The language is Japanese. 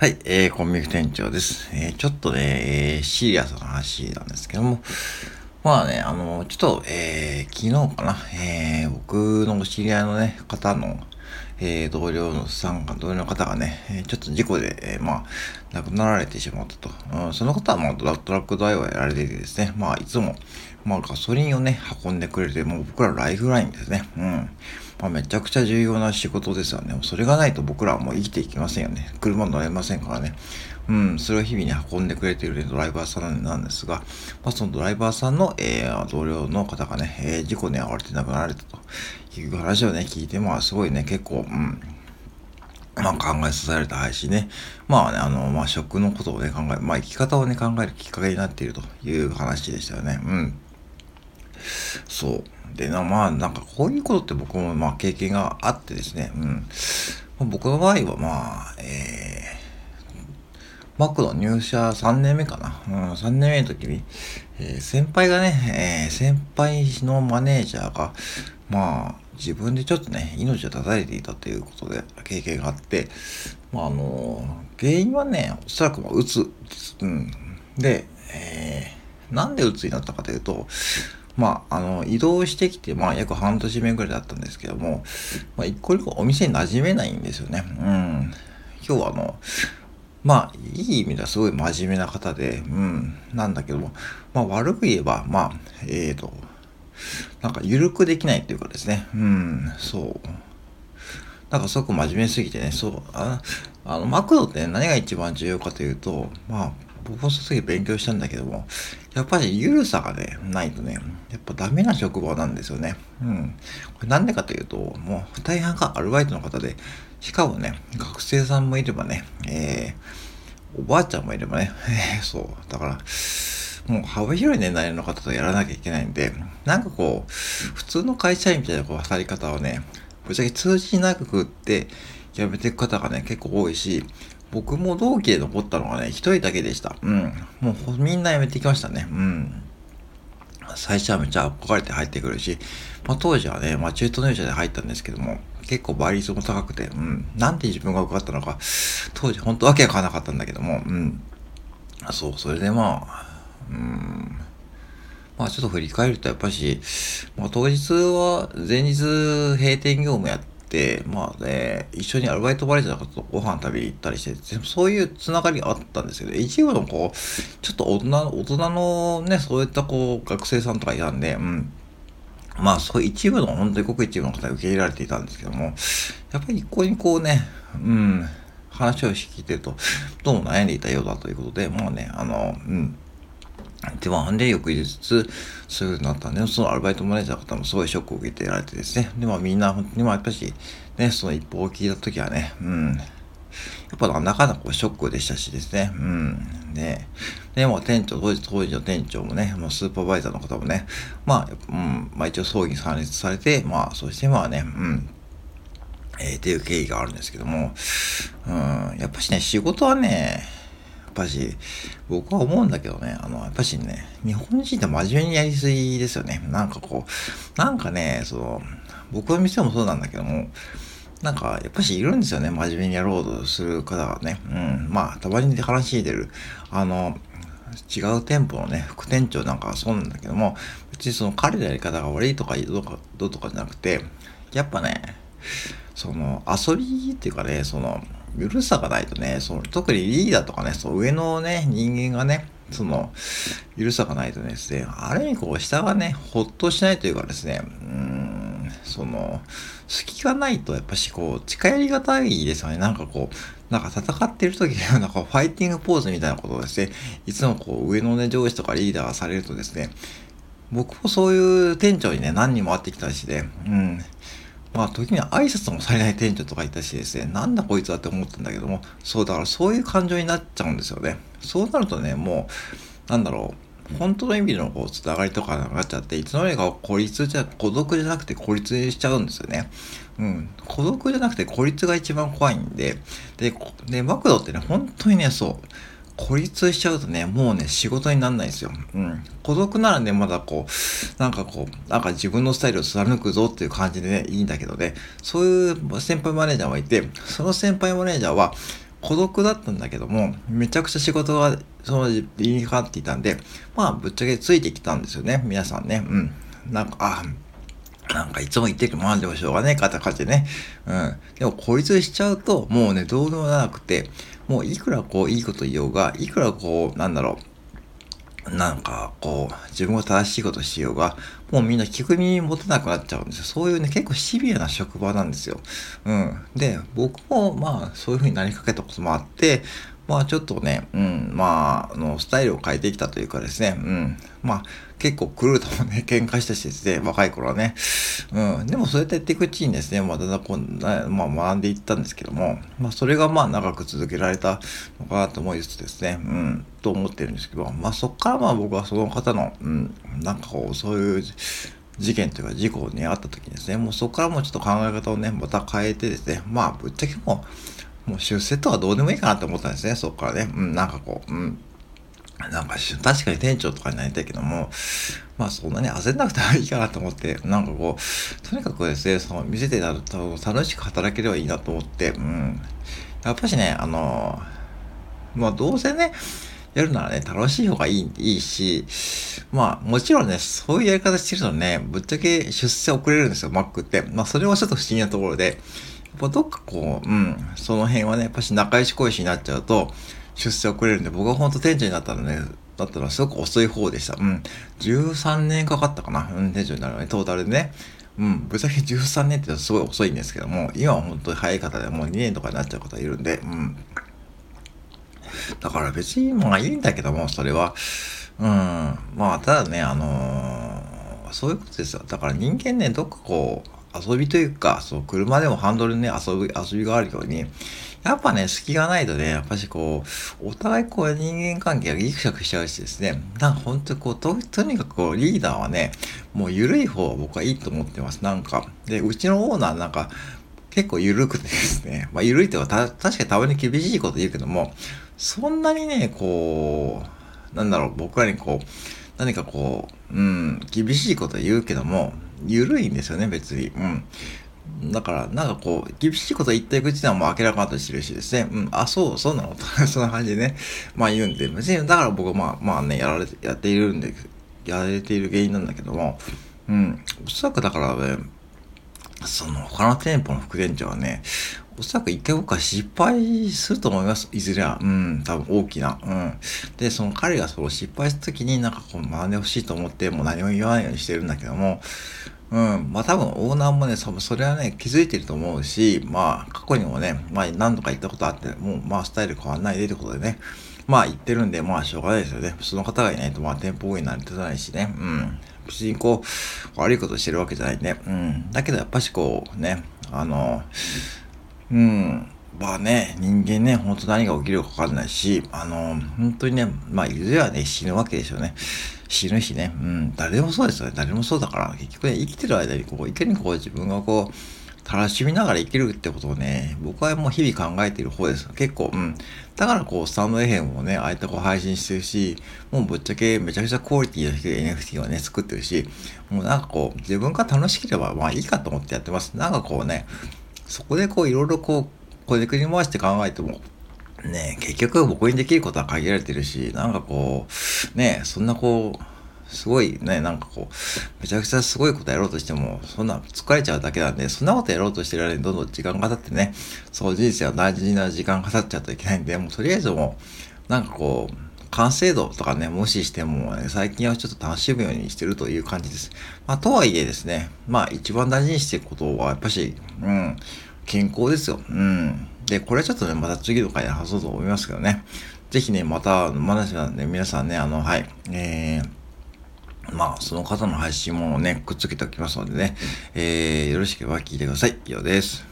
はい、えー、コンビニ店長です。えー、ちょっとね、えー、シリアスな話なんですけども、まあね、あの、ちょっと、えー、昨日かな、えー、僕の知り合いのね、方の、えー、同僚のさんが、同僚の方がね、ちょっと事故で、えー、まあ、亡くなられてしまったと。うん、その方は、まあ、トラックドライバーやられててですね、まあ、いつも、まあ、ガソリンをね、運んでくれて、もう僕らライフラインですね。うん。まあ、めちゃくちゃ重要な仕事ですよね。それがないと僕らはもう生きていきませんよね。車乗れませんからね。うん、それを日々に運んでくれているドライバーさんなんですが、まあ、そのドライバーさんの、えー、同僚の方がね、えー、事故に遭われて亡くなられたという話をね、聞いて、まあ、すごいね、結構、うん、まあ、考えさせられた配信ね。まあね、あの、まあ、食のことをね、考え、まあ、生き方をね、考えるきっかけになっているという話でしたよね。うん。そう。でな、まあ、なんかこういうことって僕もまあ経験があってですね、うん。僕の場合はまあ、えー、マクの入社3年目かな。うん、3年目の時に、えー、先輩がね、えー、先輩のマネージャーが、まあ、自分でちょっとね、命を絶たれていたということで、経験があって、まあ、あの、原因はね、おそらくうつです。うん。で、えー、なんでうつになったかというと、まあ、あの、移動してきて、まあ、約半年目ぐらいだったんですけども、まあ、一個一個お店に馴染めないんですよね。うん。今日はあの、まあ、いい意味ではすごい真面目な方で、うん、なんだけども、まあ、悪く言えば、まあ、えーと、なんか、緩くできないっていうかですね、うん、そう。なんかすごく真面目すぎてね、そう、ああの、マクドって、ね、何が一番重要かというと、まあ、僕もその時勉強したんだけども、やっぱり緩さがね、ないとね、やっぱダメな職場なんですよね。うん。これなんでかというと、もう大半がアルバイトの方で、しかもね、学生さんもいればね、えー、おばあちゃんもいればね、えー、そう。だから、もう幅広い年代の方とやらなきゃいけないんで、なんかこう、普通の会社員みたいなこう働き方はね、ぶっちゃけ通じなくって、辞めていく方がね、結構多いし、僕も同期で残ったのがね、一人だけでした。うん。もうみんな辞めてきましたね。うん。最初はめっちゃ憧れて入ってくるし、まあ、当時はね、まあ、中途入社で入ったんですけども、結構倍率も高くて、うん。なんで自分が受かったのか、当時本当わけわからなかったんだけども、うん。そう、それでまあ、うん。まあちょっと振り返るとやっぱし、まあ当日は前日閉店業務やって、、まあね、一緒にアルバイトバレージャーとご飯食べに行ったりして、そういうつながりがあったんですけど、一部のこう、ちょっと大人、大人のね、そういったこう、学生さんとかいたんで、うん。まあ、そう一部の、本当にごく一部の方に受け入れられていたんですけども、やっぱり一向にこうね、うん、話を聞いてると、どうも悩んでいたようだということで、もうね、あの、うん、で、まあ、で、翌日、そういうふうになったんで、そのアルバイトマネージャーの方もすごいショックを受けてられてですね。で、まあ、みんな、本当に、まあ、やっぱし、ね、その一報を聞いたときはね、うん。やっぱなかなかショックでしたしですね。うん。で、で、も店長、当時、当時の店長もね、もうスーパーバイザーの方もね、まあ、うん、まあ一応葬儀に参列されて、まあ、そしてまあね、うん。えー、っていう経緯があるんですけども、うん、やっぱしね、仕事はね、ぱし、僕は思うんだけどね、あの、やっぱしね、日本人って真面目にやりすぎですよね。なんかこう、なんかね、その、僕の店もそうなんだけども、なんか、やっぱしいるんですよね、真面目にやろうとする方がね。うん。まあ、たまに話してる、あの、違う店舗のね、副店長なんかはそうなんだけども、別にその彼のやり方が悪いとかどうか、どうとかじゃなくて、やっぱね、その遊びっていうかね、その、ゆるさがないとね、その特にリーダーとかね、その上のね、人間がね、その、ゆるさがないとですね、ある意味こう、下がね、ほっとしないというかですね、うん、その、隙がないと、やっぱしこう、近寄りがたいですよね。なんかこう、なんか戦ってる時のなんかファイティングポーズみたいなことをですね、いつもこう、上のね、上司とかリーダーがされるとですね、僕もそういう店長にね、何人も会ってきたしで、うん、まあ時には挨拶もされない店長とかいたしですね、なんだこいつはって思ったんだけども、そうだからそういう感情になっちゃうんですよね。そうなるとね、もう、なんだろう、本当の意味のこう、つながりとかになっちゃって、いつの間にか孤立じゃ、孤独じゃなくて孤立しちゃうんですよね。うん。孤独じゃなくて孤立が一番怖いんで、で、で、マクドってね、本当にね、そう。孤立しちゃうとね、もうね、仕事になんないんですよ。うん。孤独ならね、まだこう、なんかこう、なんか自分のスタイルを貫くぞっていう感じでね、いいんだけどね、そういう先輩マネージャーがいて、その先輩マネージャーは、孤独だったんだけども、めちゃくちゃ仕事が、その、理にかかっていたんで、まあ、ぶっちゃけついてきたんですよね、皆さんね。うん。なんか、あ、なんかいつも言ってるまあでもしょうがねえかって感じでね。うん。でもこいつしちゃうと、もうね、どうでもなくて、もういくらこういいこと言おうが、いくらこう、なんだろう、なんかこう、自分が正しいことしようが、もうみんな聞く耳持てなくなっちゃうんですよ。そういうね、結構シビアな職場なんですよ。うん。で、僕もまあそういう風になりかけたこともあって、まあちょっとね、うん、まあ、あの、スタイルを変えてきたというかですね、うん、まあ結構クルーともね、喧嘩したしですね、若い頃はね、うん、でもそうやってやっていくうちにですね、まあだんだんこう、まあ学んでいったんですけども、まあそれがまあ長く続けられたのかなと思いつつですね、うん、と思ってるんですけど、まあそっからまあ僕はその方の、うん、なんかこう、そういう、事件というか事故に遭った時にですね、もうそこからもうちょっと考え方をね、また変えてですね、まあぶっちゃけもう、もう出世とはどうでもいいかなって思ったんですね、そこからね。うん、なんかこう、うん。なんか確かに店長とかになりたいけども、まあそんなに焦んなくてもいいかなと思って、なんかこう、とにかくですね、その店でなると楽しく働ければいいなと思って、うん。やっぱしね、あの、まあどうせね、やるならね、楽しい方がいいいいし、まあもちろんね、そういうやり方してるとね、ぶっちゃけ出世遅れるんですよ、Mac って。まあそれはちょっと不思議なところで、やっぱどっかこう、うん、その辺はね、やっぱし仲良し恋しになっちゃうと、出世遅れるんで、僕は本当店長になったらね、だったらすごく遅い方でした。うん。13年かかったかな。うん、店長になるのね、トータルでね。うん、ぶっちゃけ13年ってすごい遅いんですけども、今は本当に早い方でもう2年とかになっちゃう方いるんで、うん。だから別にまあいいんだけども、それは。うん。まあ、ただね、あのー、そういうことですよ。だから人間ね、どっかこう、遊びというか、そう、車でもハンドルにね、遊び、遊びがあるように、やっぱね、隙がないとね、やっぱしこう、お互いこう人間関係がギクシャクしちゃうしですね、なんか本当こう、と、とにかくこう、リーダーはね、もう緩い方が僕はいいと思ってます。なんか。で、うちのオーナーなんか、結構緩くてですね、まあ緩いってはた、確かにたまに厳しいこと言うけども、そんなにね、こう、なんだろう、僕らにこう、何かこう、うん、厳しいこと言うけども、緩いんですよね、別に。うん。だから、なんかこう、厳しいこと言っていくうはもう明らかとしてるしですね。うん、あ、そう、そうなの？そんな感じでね。まあ言うんで、別に、だから僕はまあ、まあね、やられて、やっているんで、やられている原因なんだけども、うん、おそらくだからね、その他の店舗の副店長はね、おそらく一回僕は失敗すると思います。いずれは。うん、多分大きな。うん。で、その彼がその失敗した時になんかこう学んでほしいと思って、もう何も言わないようにしてるんだけども、うん。まあ多分オーナーもね、それはね、気づいてると思うし、まあ過去にもね、まあ何度か行ったことあって、もうまあスタイル変わんないでってことでね、まあ言ってるんで、まあしょうがないですよね。普通の方がいないとまあ店舗多いなんてないしね。うん。別にこう、悪いことしてるわけじゃないね。うん。だけどやっぱしこうね、あの、うん。まあね、人間ね、ほんと何が起きるかわかんないし、あの、本当にね、まあ、いずれはね、死ぬわけですよね。死ぬ日ね。うん。誰でもそうですよね。誰もそうだから、結局ね、生きてる間に、こう、いかにこう、自分がこう、楽しみながら生きるってことをね、僕はもう日々考えている方です。結構、うん。だからこう、スタンドエヘンをね、ああやってこう配信してるし、もうぶっちゃけめちゃくちゃクオリティの低い NFT をね、作ってるし、もうなんかこう、自分が楽しければまあいいかと思ってやってます。なんかこうね、そこでこういろいろこう、こねくり回して考えても、ね結局僕にできることは限られてるし、なんかこう、ねそんなこう、すごいね、なんかこう、めちゃくちゃすごいことやろうとしても、そんな疲れちゃうだけなんで、そんなことやろうとしてる間にどんどん時間が経ってね、そう人生は大事な時間が経っちゃうといけないんで、もうとりあえずもう、なんかこう、完成度とかね、無視しても、ね、最近はちょっと楽しむようにしてるという感じです。まあ、とはいえですね、まあ、一番大事にしていくことは、やっぱし、うん、健康ですよ。うん。で、これちょっとね、また次の回で話そうと思いますけどね。ぜひね、また、まだなんで、皆さんね、あの、はい、えー、まあ、その方の配信もね、くっつけておきますのでね、えー、よろしければ聞いてください。以上です。